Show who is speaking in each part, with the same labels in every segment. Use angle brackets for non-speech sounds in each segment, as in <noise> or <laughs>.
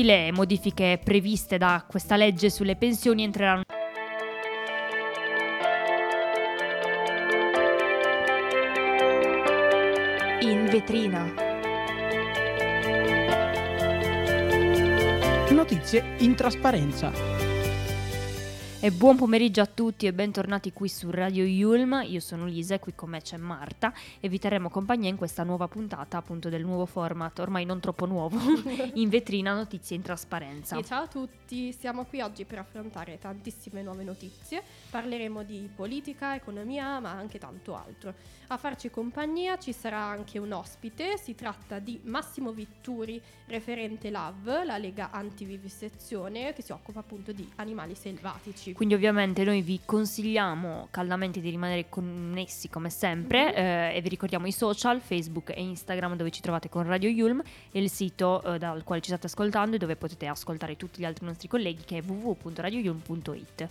Speaker 1: Le modifiche previste da questa legge sulle pensioni entreranno
Speaker 2: in vetrina.
Speaker 3: Notizie in trasparenza.
Speaker 1: E buon pomeriggio a tutti e bentornati qui su Radio Yulm. Io sono Lisa e qui con me c'è Marta e vi terremo compagnia in questa nuova puntata appunto del nuovo format, ormai non troppo nuovo, <laughs> in vetrina notizie in trasparenza.
Speaker 4: Sì, ciao a tutti, siamo qui oggi per affrontare tantissime nuove notizie. Parleremo di politica, economia, ma anche tanto altro. A farci compagnia ci sarà anche un ospite, si tratta di Massimo Vitturi, referente LAV, la Lega Antivivisezione, che si occupa appunto di animali selvatici.
Speaker 1: Quindi ovviamente noi vi consigliamo caldamente di rimanere connessi come sempre mm-hmm. eh, e vi ricordiamo i social, Facebook e Instagram dove ci trovate con Radio Yulm e il sito eh, dal quale ci state ascoltando e dove potete ascoltare tutti gli altri nostri colleghi che è www.radioyulm.it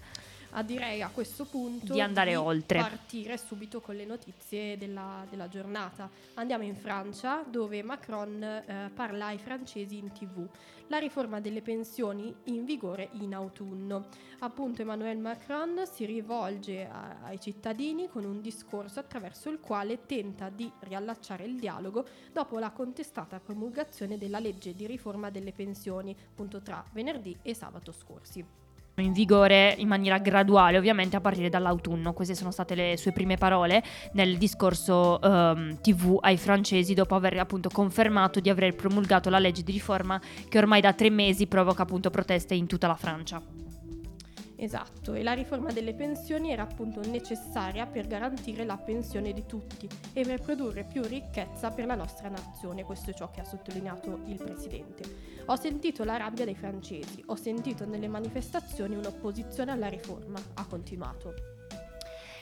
Speaker 4: a direi a questo punto
Speaker 1: di andare
Speaker 4: di
Speaker 1: oltre.
Speaker 4: partire subito con le notizie della, della, giornata. Andiamo in Francia dove Macron eh, parla ai francesi in tv. La riforma delle pensioni in vigore in autunno. Appunto Emmanuel Macron si rivolge a, ai cittadini con un discorso attraverso il quale tenta di riallacciare il dialogo dopo la contestata promulgazione della legge di riforma delle pensioni appunto tra venerdì e sabato scorsi
Speaker 1: in vigore in maniera graduale, ovviamente a partire dall'autunno. Queste sono state le sue prime parole nel discorso ehm, TV ai francesi dopo aver appunto confermato di aver promulgato la legge di riforma che ormai da tre mesi provoca appunto proteste in tutta la Francia.
Speaker 4: Esatto, e la riforma delle pensioni era appunto necessaria per garantire la pensione di tutti e per produrre più ricchezza per la nostra nazione, questo è ciò che ha sottolineato il Presidente. Ho sentito la rabbia dei francesi, ho sentito nelle manifestazioni un'opposizione alla riforma, ha continuato.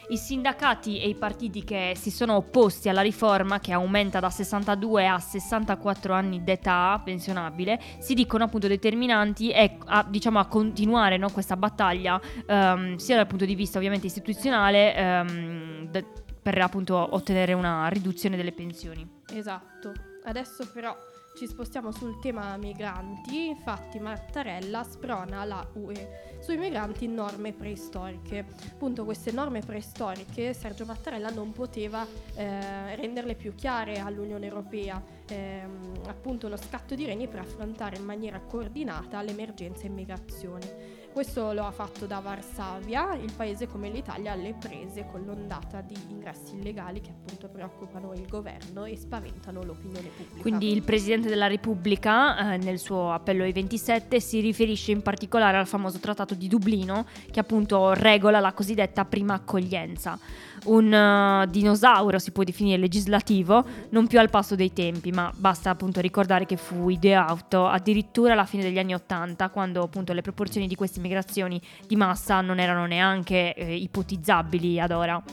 Speaker 1: I sindacati e i partiti che si sono opposti alla riforma che aumenta da 62 a 64 anni d'età pensionabile si dicono appunto determinanti e a, diciamo, a continuare no, questa battaglia um, sia dal punto di vista ovviamente istituzionale um, de- per appunto ottenere una riduzione delle pensioni.
Speaker 4: Esatto. Adesso però ci spostiamo sul tema migranti, infatti Mattarella sprona la UE sui migranti norme preistoriche. Appunto queste norme preistoriche Sergio Mattarella non poteva eh, renderle più chiare all'Unione Europea, ehm, appunto uno scatto di reni per affrontare in maniera coordinata l'emergenza immigrazione. Questo lo ha fatto da Varsavia, il paese come l'Italia alle prese con l'ondata di ingressi illegali che appunto preoccupano il governo e spaventano l'opinione pubblica.
Speaker 1: Quindi il Presidente della Repubblica eh, nel suo appello ai 27 si riferisce in particolare al famoso Trattato di Dublino che appunto regola la cosiddetta prima accoglienza un uh, dinosauro, si può definire legislativo, non più al passo dei tempi, ma basta appunto ricordare che fu ideato addirittura alla fine degli anni Ottanta, quando appunto le proporzioni di queste migrazioni di massa non erano neanche eh, ipotizzabili ad ora.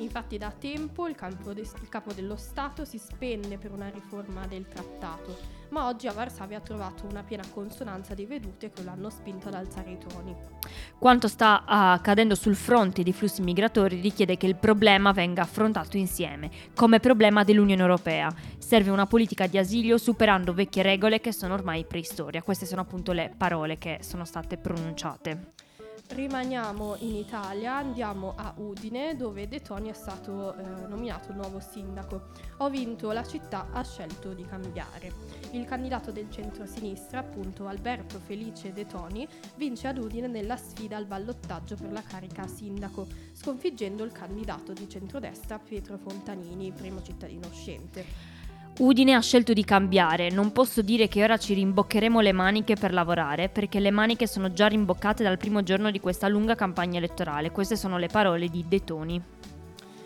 Speaker 4: Infatti da tempo il, de- il, capo dello Stato si spende per una riforma del trattato, ma oggi a Varsavia ha trovato una piena consonanza di vedute che lo hanno spinto ad alzare i toni.
Speaker 1: Quanto sta accadendo sul fronte dei flussi migratori richiede che il problema venga affrontato insieme, come problema dell'Unione Europea. Serve una politica di asilo superando vecchie regole che sono ormai preistoria. Queste sono appunto le parole che sono state pronunciate.
Speaker 4: Rimaniamo in Italia, andiamo a Udine dove De Toni è stato eh, nominato nuovo sindaco. Ho vinto, la città ha scelto di cambiare. Il candidato del centro-sinistra, appunto Alberto Felice De Toni, vince ad Udine nella sfida al ballottaggio per la carica sindaco, sconfiggendo il candidato di centrodestra Pietro Fontanini, primo cittadino uscente.
Speaker 1: Udine ha scelto di cambiare, non posso dire che ora ci rimboccheremo le maniche per lavorare, perché le maniche sono già rimboccate dal primo giorno di questa lunga campagna elettorale. Queste sono le parole di De Toni.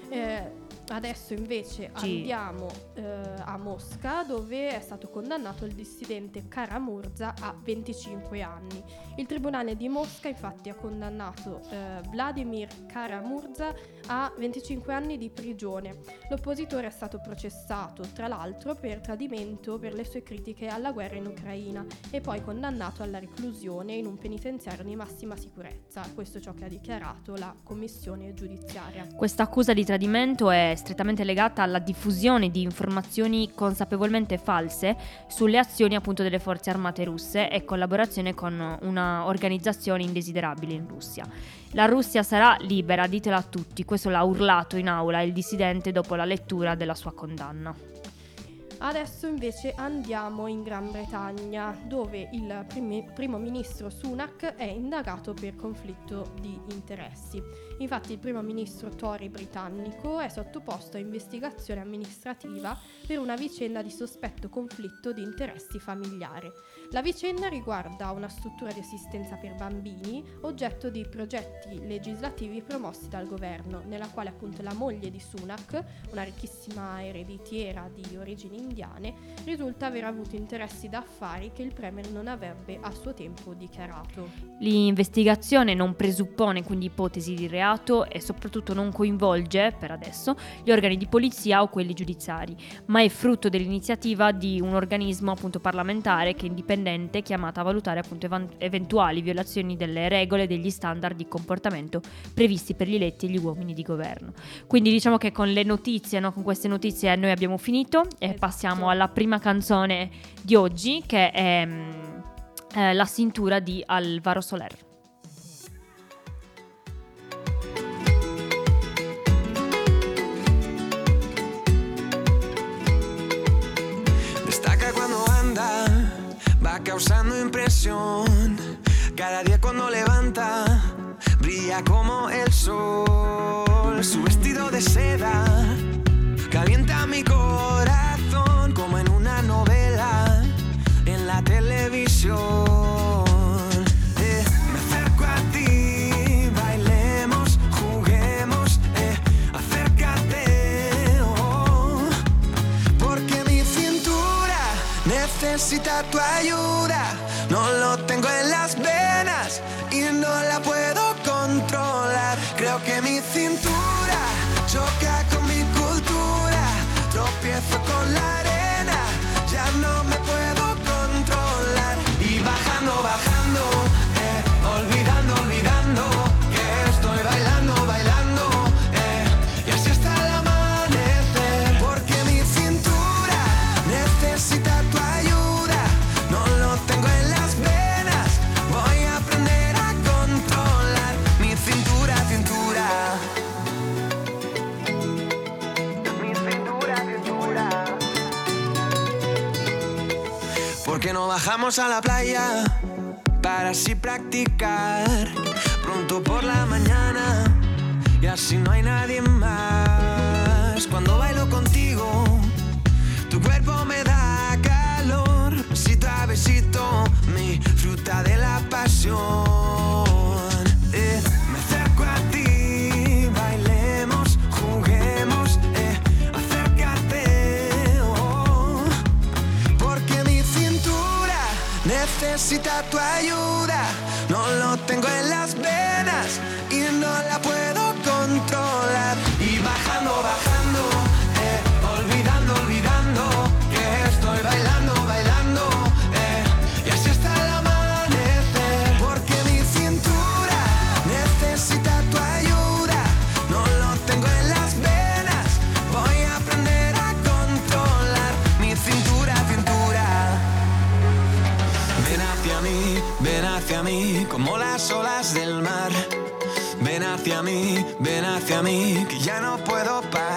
Speaker 4: Eh, Adesso invece sì. andiamo eh, a Mosca dove è stato condannato il dissidente Karamurza a 25 anni. Il tribunale di Mosca infatti ha condannato eh, Vladimir Karamurza a 25 anni di prigione. L'oppositore è stato processato tra l'altro per tradimento per le sue critiche alla guerra in Ucraina e poi condannato alla reclusione in un penitenziario di massima sicurezza. Questo è ciò che ha dichiarato la commissione giudiziaria.
Speaker 1: Questa accusa di tradimento è strettamente legata alla diffusione di informazioni consapevolmente false sulle azioni appunto delle forze armate russe e collaborazione con una organizzazione indesiderabile in Russia. La Russia sarà libera, ditela a tutti, questo l'ha urlato in aula il dissidente dopo la lettura della sua condanna.
Speaker 4: Adesso invece andiamo in Gran Bretagna, dove il primi- primo ministro Sunak è indagato per conflitto di interessi. Infatti il primo ministro Tory britannico è sottoposto a investigazione amministrativa per una vicenda di sospetto conflitto di interessi familiare. La vicenda riguarda una struttura di assistenza per bambini, oggetto di progetti legislativi promossi dal governo, nella quale appunto la moglie di Sunak, una ricchissima ereditiera di origini indiane, risulta aver avuto interessi da affari che il Premier non avrebbe a suo tempo dichiarato.
Speaker 1: L'investigazione non presuppone quindi ipotesi di reato e soprattutto non coinvolge, per adesso, gli organi di polizia o quelli giudiziari, ma è frutto dell'iniziativa di un organismo appunto parlamentare che è indipendente chiamata a valutare appunto eventuali violazioni delle regole e degli standard di comportamento previsti per gli eletti e gli uomini di governo. Quindi diciamo che con le notizie, no, con queste notizie noi abbiamo finito e
Speaker 4: Esatto.
Speaker 1: passiamo alla prima canzone di oggi che è mm, eh, La cintura di Alvaro Soler.
Speaker 5: Va causando impresión. Cada día cuando levanta, brilla como el sol. Su vestido de seda calienta mi corazón necesita tu ayuda. No lo tengo en las venas y no la puedo controlar. Creo que mi cintura choca con Porque no bajamos a la playa para así practicar pronto por la mañana y así no hay nadie más. Cuando bailo contigo, tu cuerpo me da calor, besito a besito, mi fruta de la pasión. Necesita tu ayuda. No lo tengo en mí, ven hacia mí, que ya no puedo parar.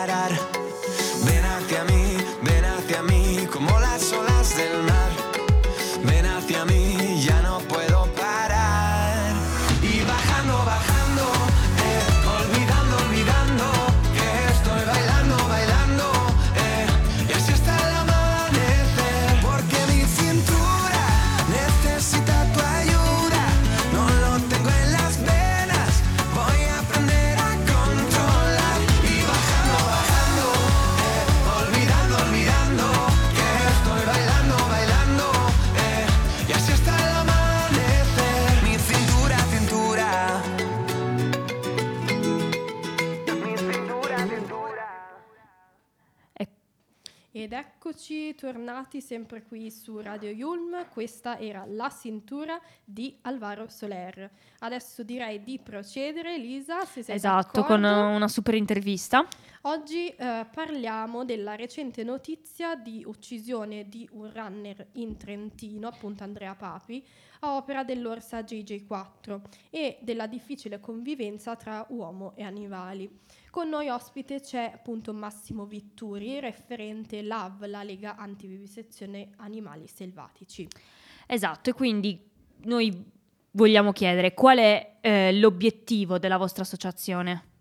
Speaker 4: Eccoci tornati sempre qui su Radio Yulm, questa era La cintura di Alvaro Soler. Adesso direi di procedere, Elisa, se sei
Speaker 1: Esatto,
Speaker 4: d'accordo.
Speaker 1: con una super intervista.
Speaker 4: Oggi eh, parliamo della recente notizia di uccisione di un runner in Trentino, appunto Andrea Papi, a opera dell'orsa JJ4 e della difficile convivenza tra uomo e animali. Con noi ospite c'è appunto Massimo Vitturi, referente LAV, la Lega Antivivisezione Animali Selvatici.
Speaker 1: Esatto, e quindi noi vogliamo chiedere qual è eh, l'obiettivo della vostra associazione?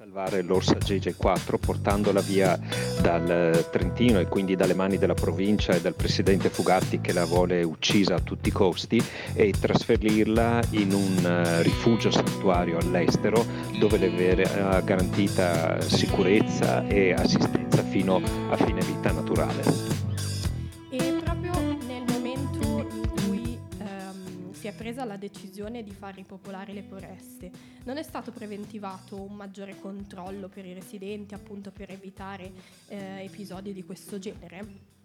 Speaker 6: Salvare l'orsa JJ4 portandola via dal Trentino e quindi dalle mani della provincia e dal presidente Fugatti che la vuole uccisa a tutti i costi e trasferirla in un eh, rifugio santuario all'estero dove le verrà garantita sicurezza e assistenza fino a fine vita naturale.
Speaker 4: È presa la decisione di far ripopolare le foreste, non è stato preventivato un maggiore controllo per i residenti, appunto per evitare eh, episodi di questo genere?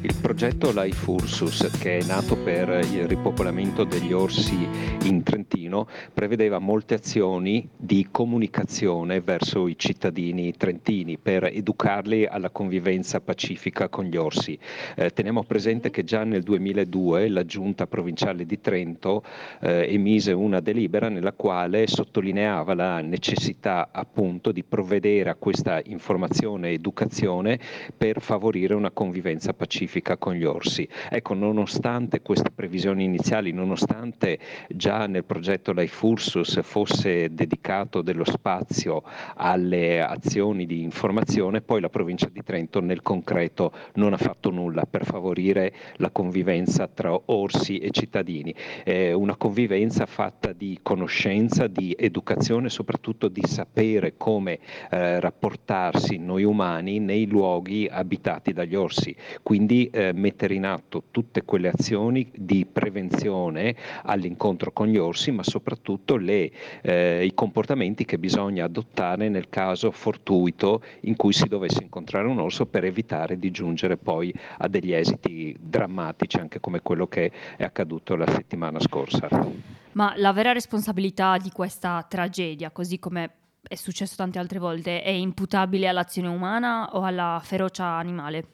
Speaker 6: Il progetto Life Ursus, che è nato per il ripopolamento degli orsi in Trentino, prevedeva molte azioni di comunicazione verso i cittadini trentini per educarli alla convivenza pacifica con gli orsi. Eh, teniamo presente che già nel 2002 la giunta provinciale di Trento eh, emise una delibera nella quale sottolineava la necessità appunto di provvedere a questa informazione e educazione per favorire una convivenza pacifica con gli orsi. Ecco, nonostante queste previsioni iniziali, nonostante già nel progetto Life Ursus fosse dedicato dello spazio alle azioni di informazione, poi la provincia di Trento nel concreto non ha fatto nulla per favorire la convivenza tra orsi e cittadini. Eh, una convivenza fatta di conoscenza, di educazione, soprattutto di sapere come eh, rapportarsi noi umani nei luoghi abitati dagli orsi quindi eh, mettere in atto tutte quelle azioni di prevenzione all'incontro con gli orsi, ma soprattutto le, eh, i comportamenti che bisogna adottare nel caso fortuito in cui si dovesse incontrare un orso per evitare di giungere poi a degli esiti drammatici, anche come quello che è accaduto la settimana scorsa.
Speaker 1: Ma la vera responsabilità di questa tragedia, così come è successo tante altre volte, è imputabile all'azione umana o alla ferocia animale?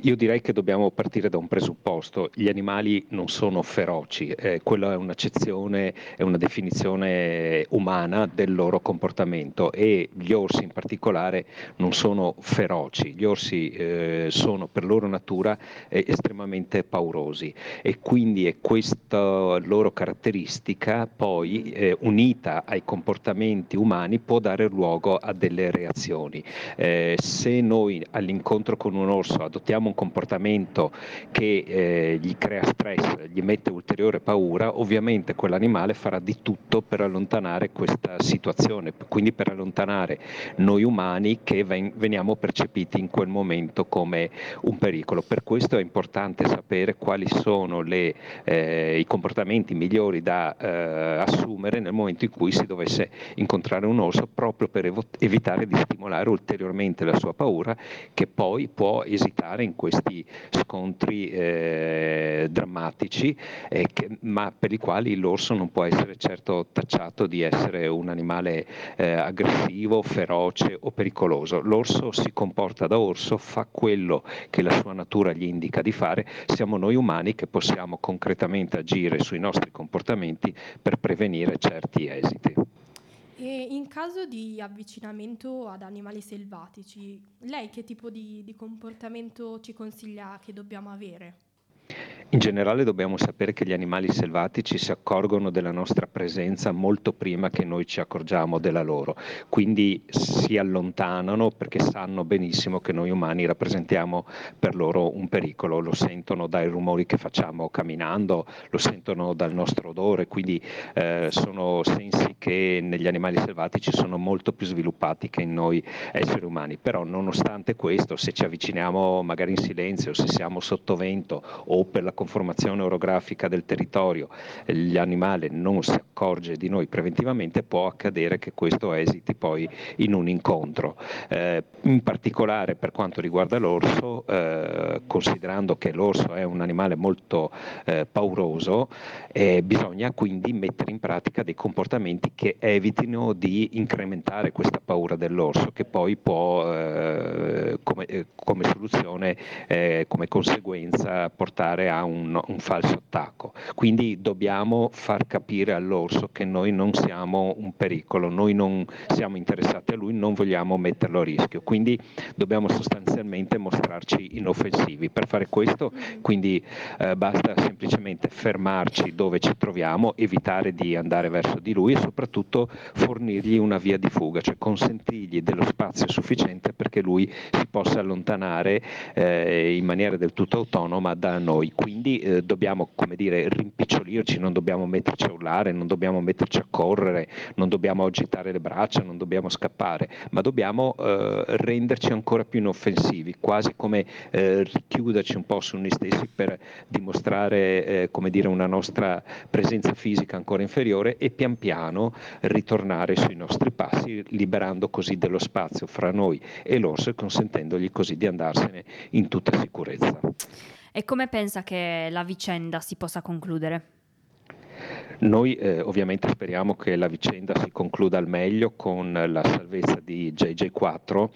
Speaker 6: Io direi che dobbiamo partire da un presupposto, gli animali non sono feroci, eh, quella è un'accezione, è una definizione umana del loro comportamento e gli orsi in particolare non sono feroci, gli orsi eh, sono per loro natura eh, estremamente paurosi e quindi è questa loro caratteristica poi eh, unita ai comportamenti umani può dare luogo a delle reazioni. Eh, se noi all'incontro con un orso adottiamo adottiamo un comportamento che eh, gli crea stress, gli mette ulteriore paura, ovviamente quell'animale farà di tutto per allontanare questa situazione, quindi per allontanare noi umani che ven- veniamo percepiti in quel momento come un pericolo. Per questo è importante sapere quali sono le, eh, i comportamenti migliori da eh, assumere nel momento in cui si dovesse incontrare un orso proprio per evo- evitare di stimolare ulteriormente la sua paura che poi può esitare in questi scontri eh, drammatici, eh, che, ma per i quali l'orso non può essere certo tacciato di essere un animale eh, aggressivo, feroce o pericoloso. L'orso si comporta da orso, fa quello che la sua natura gli indica di fare, siamo noi umani che possiamo concretamente agire sui nostri comportamenti per prevenire certi esiti.
Speaker 4: E in caso di avvicinamento ad animali selvatici, lei che tipo di, di comportamento ci consiglia che dobbiamo avere?
Speaker 6: In generale dobbiamo sapere che gli animali selvatici si accorgono della nostra presenza molto prima che noi ci accorgiamo della loro, quindi si allontanano perché sanno benissimo che noi umani rappresentiamo per loro un pericolo, lo sentono dai rumori che facciamo camminando, lo sentono dal nostro odore, quindi eh, sono sensi che negli animali selvatici sono molto più sviluppati che in noi esseri umani, però nonostante questo se ci avviciniamo magari in silenzio, se siamo sotto vento o per la conformazione orografica del territorio l'animale non si accorge di noi preventivamente, può accadere che questo esiti poi in un incontro. Eh, in particolare per quanto riguarda l'orso, eh, considerando che l'orso è un animale molto eh, pauroso, eh, bisogna quindi mettere in pratica dei comportamenti che evitino di incrementare questa paura dell'orso, che poi può eh, come, eh, come, soluzione, come conseguenza, portare a un, un falso attacco. Quindi dobbiamo far capire all'orso che noi non siamo un pericolo, noi non siamo interessati a lui, non vogliamo metterlo a rischio. Quindi dobbiamo sostanzialmente mostrarci inoffensivi. Per fare questo quindi eh, basta semplicemente fermarci dove ci troviamo, evitare di andare verso di lui e soprattutto fornirgli una via di fuga, cioè consentirgli dello spazio sufficiente perché lui si possa allontanare eh, in maniera del tutto autonoma da noi. Quindi eh, dobbiamo, come dire, rimpicciolirci, non dobbiamo metterci a urlare, non dobbiamo metterci a correre, non dobbiamo agitare le braccia, non dobbiamo scappare, ma dobbiamo eh, renderci ancora più inoffensivi, quasi come eh, richiuderci un po' su noi stessi per dimostrare eh, come dire, una nostra presenza fisica ancora inferiore e pian piano ritornare sui nostri passi, liberando così dello spazio fra noi e l'orso e consentendogli così di andarsene in tutta sicurezza.
Speaker 1: E come pensa che la vicenda si possa concludere?
Speaker 6: Noi eh, ovviamente speriamo che la vicenda si concluda al meglio con la salvezza di JJ4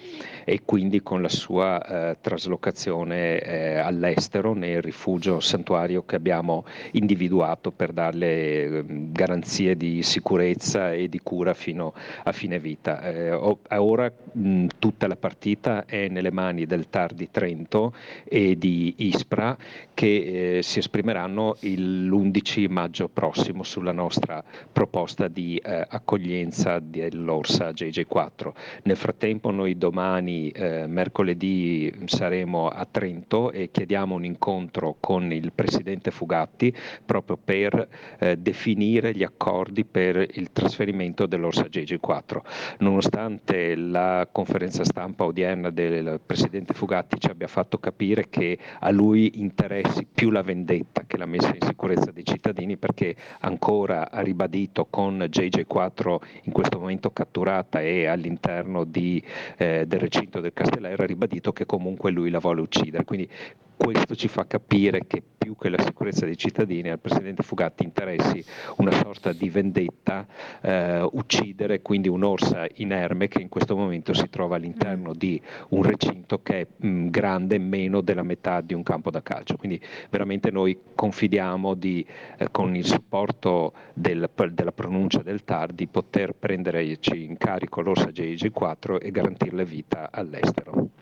Speaker 6: e quindi con la sua eh, traslocazione eh, all'estero nel rifugio santuario che abbiamo individuato per darle ehm, garanzie di sicurezza e di cura fino a fine vita. Eh, ora mh, tutta la partita è nelle mani del TAR di Trento e di Ispra che eh, si esprimeranno l'11 maggio prossimo sulla nostra proposta di eh, accoglienza dell'Orsa JJ4. Nel frattempo noi domani, eh, mercoledì, saremo a Trento e chiediamo un incontro con il Presidente Fugatti proprio per eh, definire gli accordi per il trasferimento dell'Orsa JJ4. Nonostante la conferenza stampa odierna del Presidente Fugatti ci abbia fatto capire che a lui interessi più la vendetta che la messa in sicurezza dei cittadini perché ancora ancora ha ribadito con JJ4 in questo momento catturata e all'interno di, eh, del recinto del Castellare ha ribadito che comunque lui la vuole uccidere. Quindi questo ci fa capire che più che la sicurezza dei cittadini al Presidente Fugatti interessi una sorta di vendetta, eh, uccidere quindi un'orsa inerme che in questo momento si trova all'interno mm. di un recinto che è mh, mm, grande meno della metà di un campo da calcio. Quindi veramente noi confidiamo di, eh, con il supporto del, della pronuncia del TAR di poter prenderci in carico l'orsa JG4 e garantirle vita all'estero.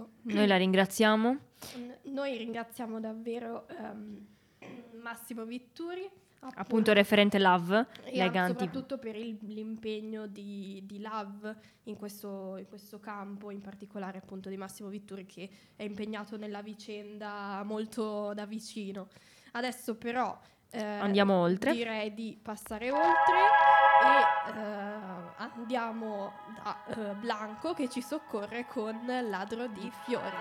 Speaker 4: Perfetto.
Speaker 1: Noi la ringraziamo.
Speaker 4: Noi ringraziamo davvero um, Massimo Vitturi.
Speaker 1: Appunto, appunto referente LAV,
Speaker 4: e Leganti. soprattutto per il, l'impegno di, di LAV in questo, in questo, campo, in particolare appunto di Massimo Vitturi che è impegnato nella vicenda molto da vicino. Adesso però
Speaker 1: eh, andiamo oltre.
Speaker 4: Direi di passare oltre e eh, andiamo da eh, Blanco che ci soccorre con Ladro di Fiori.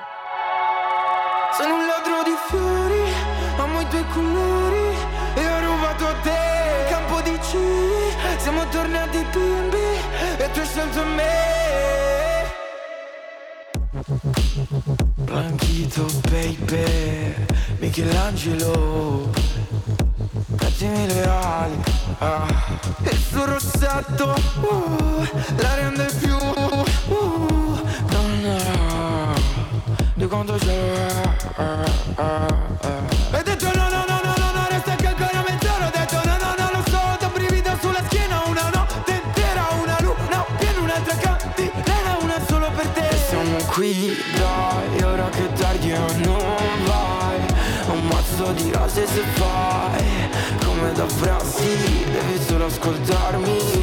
Speaker 7: Sono un ladro di fiori, amo i tuoi colori e ho rubato a te il campo di cieli. Siamo tornati bimbi e tu hai scelto me. Blanchito baby, Michelangelo Mettimi le ali ah. Il suo rossetto uh, La rende più uh, Donna Di quanto c'è uh, uh, da frasi Devi solo ascoltarmi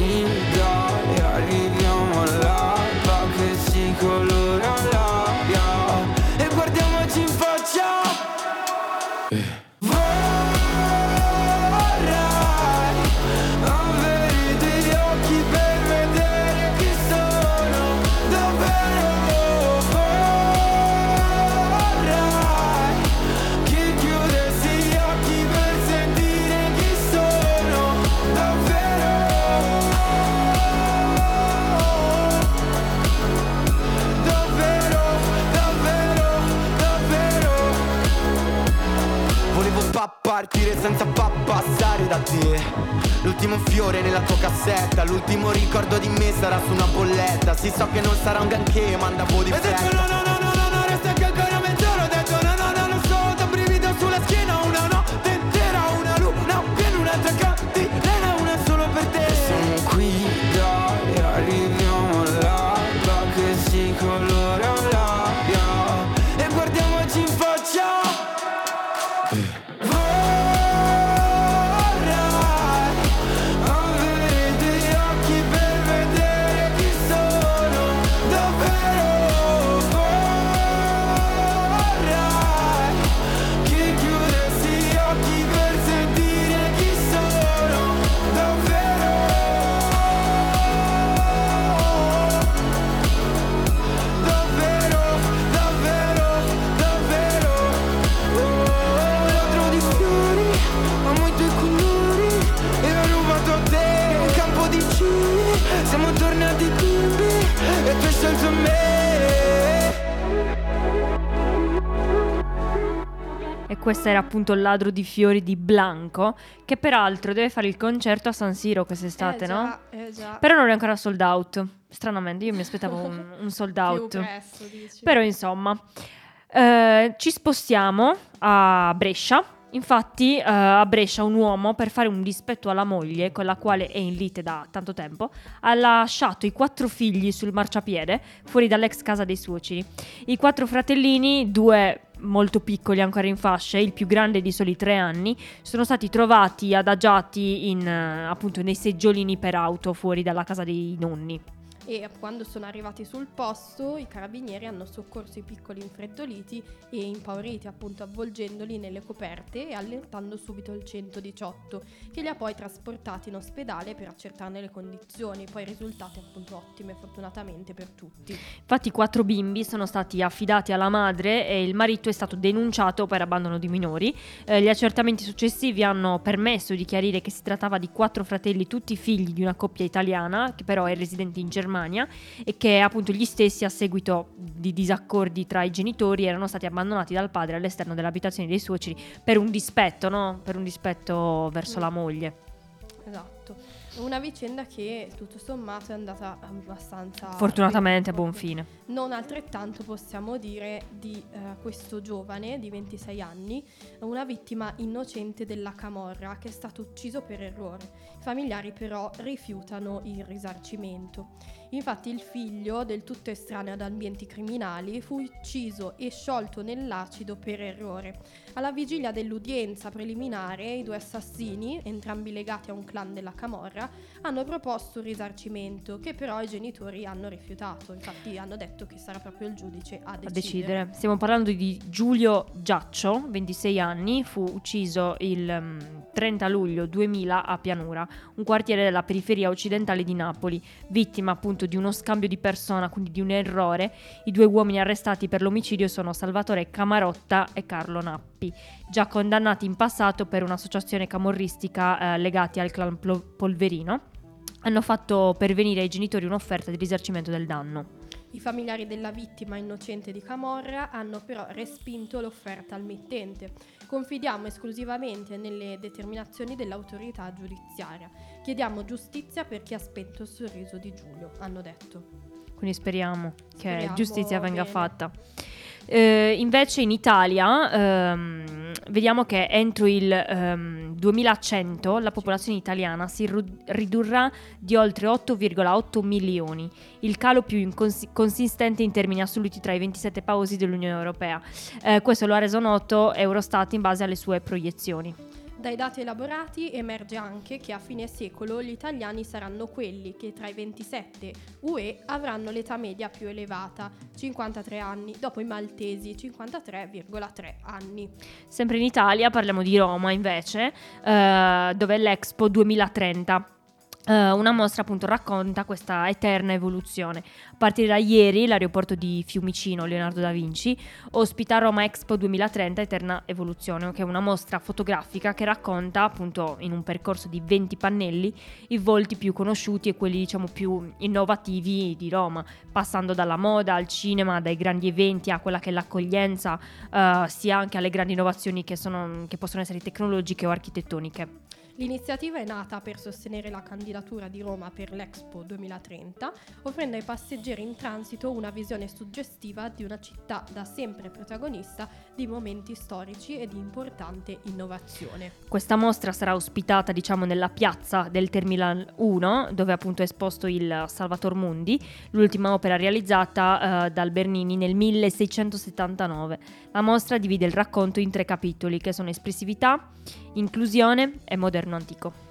Speaker 7: partire senza pa- passare da te. L'ultimo fiore nella tua cassetta L'ultimo ricordo di me sarà su una bolletta. Sì so che non sarà un granché ma andavo di fretta
Speaker 1: Questo era appunto il ladro di fiori di Blanco, che peraltro deve fare il concerto a San Siro quest'estate,
Speaker 4: eh
Speaker 1: no?
Speaker 4: già, Eh già.
Speaker 1: Però non è ancora sold out. Stranamente, io mi aspettavo un, un <laughs> sold out.
Speaker 4: presto, dici.
Speaker 1: Però insomma, eh, ci spostiamo a Brescia. Infatti, eh, a Brescia un uomo, per fare un dispetto alla moglie, con la quale è in lite da tanto tempo, ha lasciato i quattro figli sul marciapiede fuori dall'ex casa dei suoceri. I quattro fratellini, due molto piccoli ancora in fasce, il più grande di soli tre anni, sono stati trovati adagiati in, eh, appunto nei seggiolini per auto fuori dalla casa dei nonni.
Speaker 4: E quando sono arrivati sul posto, i carabinieri hanno soccorso i piccoli infreddoliti e impauriti, appunto avvolgendoli nelle coperte e allertando subito il 118, che li ha poi trasportati in ospedale per accertarne le condizioni, poi risultate appunto ottime fortunatamente per tutti.
Speaker 1: Infatti i quattro bimbi sono stati affidati alla madre e il marito è stato denunciato per abbandono di minori. Eh, gli accertamenti successivi hanno permesso di chiarire che si trattava di quattro fratelli, tutti figli di una coppia italiana, che però è residente in Germania, e che appunto gli stessi a seguito di disaccordi tra i genitori erano stati abbandonati dal padre all'esterno dell'abitazione dei suoceri per un dispetto, no? Per un dispetto verso la moglie.
Speaker 4: Esatto. Una vicenda che tutto sommato è andata abbastanza...
Speaker 1: Fortunatamente a buon fine.
Speaker 4: Non altrettanto possiamo dire di eh, questo giovane di 26 anni, una vittima innocente della camorra che è stato ucciso per errore. I familiari però rifiutano il risarcimento. Infatti il figlio, del tutto estraneo ad ambienti criminali, fu ucciso e sciolto nell'acido per errore. Alla vigilia dell'udienza preliminare, i due assassini, entrambi legati a un clan della Camorra, hanno proposto un risarcimento che però i genitori hanno rifiutato. Infatti hanno detto che sarà proprio il giudice a
Speaker 1: a
Speaker 4: decidere.
Speaker 1: decidere. Stiamo parlando di Giulio Giaccio, 26 anni, fu ucciso il mm, 30 luglio 2000 a Pianura, un quartiere della periferia occidentale di Napoli, vittima appunto di uno scambio di persona, quindi di un errore. I due uomini arrestati per l'omicidio sono Salvatore Camarotta e Carlo Nappi, già condannati in passato per un'associazione camorristica eh, legati al clan Polverino. Hanno fatto pervenire ai genitori un'offerta di risarcimento del danno.
Speaker 4: I familiari della vittima innocente di Camorra hanno però respinto l'offerta al mittente. Confidiamo esclusivamente nelle determinazioni dell'autorità giudiziaria. Chiediamo giustizia per chi ha spento il sorriso di Giulio, hanno detto.
Speaker 1: Quindi speriamo che
Speaker 4: Speriamo
Speaker 1: giustizia venga
Speaker 4: bene.
Speaker 1: fatta. Eh, invece in Italia ehm, vediamo che entro il ehm, 2100 la popolazione italiana si ru- ridurrà di oltre 8,8 milioni, il calo più incons- consistente in termini assoluti tra i 27 paesi dell'Unione Europea. Eh, questo lo ha reso noto Eurostat in base alle sue proiezioni.
Speaker 4: Dai dati elaborati emerge anche che a fine secolo gli italiani saranno quelli che tra i 27 UE avranno l'età media più elevata, 53 anni, dopo i maltesi 53,3 anni.
Speaker 1: Sempre in Italia parliamo di Roma invece, eh, dove è l'Expo 2030. Eh, una mostra appunto racconta questa eterna evoluzione. A partire da ieri l'aeroporto di Fiumicino, Leonardo da Vinci, ospita Roma Expo 2030 Eterna Evoluzione, che è una mostra fotografica che racconta appunto in un percorso di 20 pannelli i volti più conosciuti e quelli diciamo più innovativi di Roma, passando dalla moda al cinema, dai grandi eventi a quella che è l'accoglienza, eh, sia anche alle grandi innovazioni che, sono, che possono essere tecnologiche o architettoniche.
Speaker 4: L'iniziativa è nata per sostenere la candidatura di Roma per l'Expo 2030, offrendo ai passeggeri in transito una visione suggestiva di una città da sempre protagonista di momenti storici e di importante innovazione.
Speaker 1: Questa mostra sarà ospitata, diciamo, nella piazza del Terminal 1, dove appunto è esposto il Salvator Mundi, l'ultima opera realizzata eh, dal Bernini nel 1679. La mostra divide il racconto in tre capitoli, che sono espressività, inclusione e moderno antico.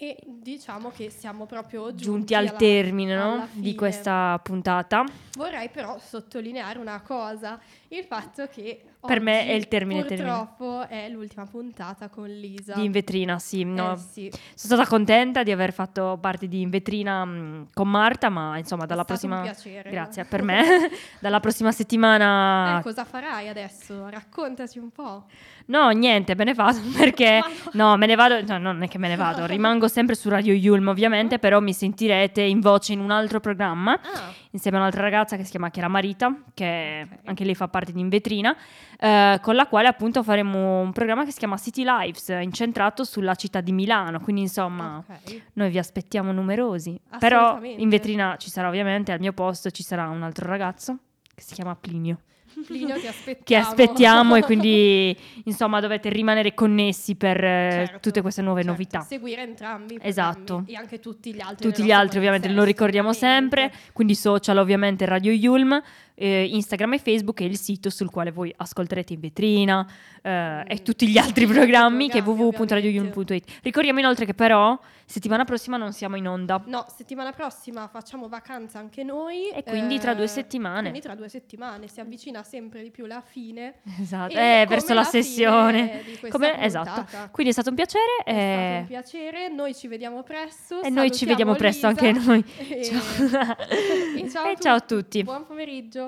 Speaker 4: E diciamo che siamo proprio giunti,
Speaker 1: Giunti al
Speaker 4: alla-
Speaker 1: termine no? di questa puntata.
Speaker 4: Vorrei però sottolineare una cosa, il fatto che
Speaker 1: Per me è il termine
Speaker 4: Purtroppo è l'ultima puntata con Lisa.
Speaker 1: Di In vetrina, sì. no.
Speaker 4: Eh sì.
Speaker 1: Sono stata contenta di aver fatto parte di In vetrina mh, con Marta, ma insomma dalla prossima...
Speaker 4: piacere.
Speaker 1: Grazie per me. <laughs> dalla prossima settimana...
Speaker 4: Eh, cosa farai adesso? Raccontaci un po'.
Speaker 1: No, niente, me ne vado <laughs> perché...
Speaker 4: Ma
Speaker 1: No, me ne vado... No, non è che me ne <laughs> vado. Rimango sempre su Radio Yulm, ovviamente, però mi sentirete in voce in un altro programma
Speaker 4: Ah,
Speaker 1: insieme a un'altra ragazza che si chiama Chiara Marita, che
Speaker 4: Ok.
Speaker 1: anche lei fa parte di In Vetrina, eh, con la quale appunto faremo un programma che si chiama City Lives, incentrato sulla città di Milano. Quindi insomma,
Speaker 4: ok.
Speaker 1: noi vi aspettiamo numerosi. Però in vetrina ci sarà ovviamente, al mio posto ci sarà un altro ragazzo che si chiama Plinio.
Speaker 4: Plinio, ti aspettiamo.
Speaker 1: Che aspettiamo e quindi <laughs> insomma dovete rimanere connessi per eh,
Speaker 4: Certo,
Speaker 1: tutte queste nuove
Speaker 4: certo.
Speaker 1: novità.
Speaker 4: Seguire entrambi
Speaker 1: Esatto.
Speaker 4: E anche tutti gli altri.
Speaker 1: Tutti gli altri ovviamente lo ricordiamo sempre, quindi social ovviamente Radio Yulm, eh, Instagram e Facebook e il sito sul quale voi ascolterete in vetrina eh, e tutti gli altri programmi che è
Speaker 4: programmi,
Speaker 1: www.radioyulm.it. Ricordiamo inoltre che però settimana prossima non siamo in onda.
Speaker 4: No, settimana prossima facciamo vacanza anche noi.
Speaker 1: E quindi tra due
Speaker 4: eh,
Speaker 1: settimane.
Speaker 4: Quindi tra due settimane si avvicina sempre di più la fine.
Speaker 1: Esatto, eh, verso la,
Speaker 4: fine
Speaker 1: sessione. Come- esatto. Quindi è stato un piacere.
Speaker 4: È stato
Speaker 1: eh,
Speaker 4: un piacere, noi ci vediamo presto.
Speaker 1: E noi ci vediamo presto
Speaker 4: Lisa.
Speaker 1: anche noi. <laughs>
Speaker 4: E-
Speaker 1: Ciao. <laughs>
Speaker 4: e ciao,
Speaker 1: E ciao a tutti.
Speaker 4: Buon pomeriggio.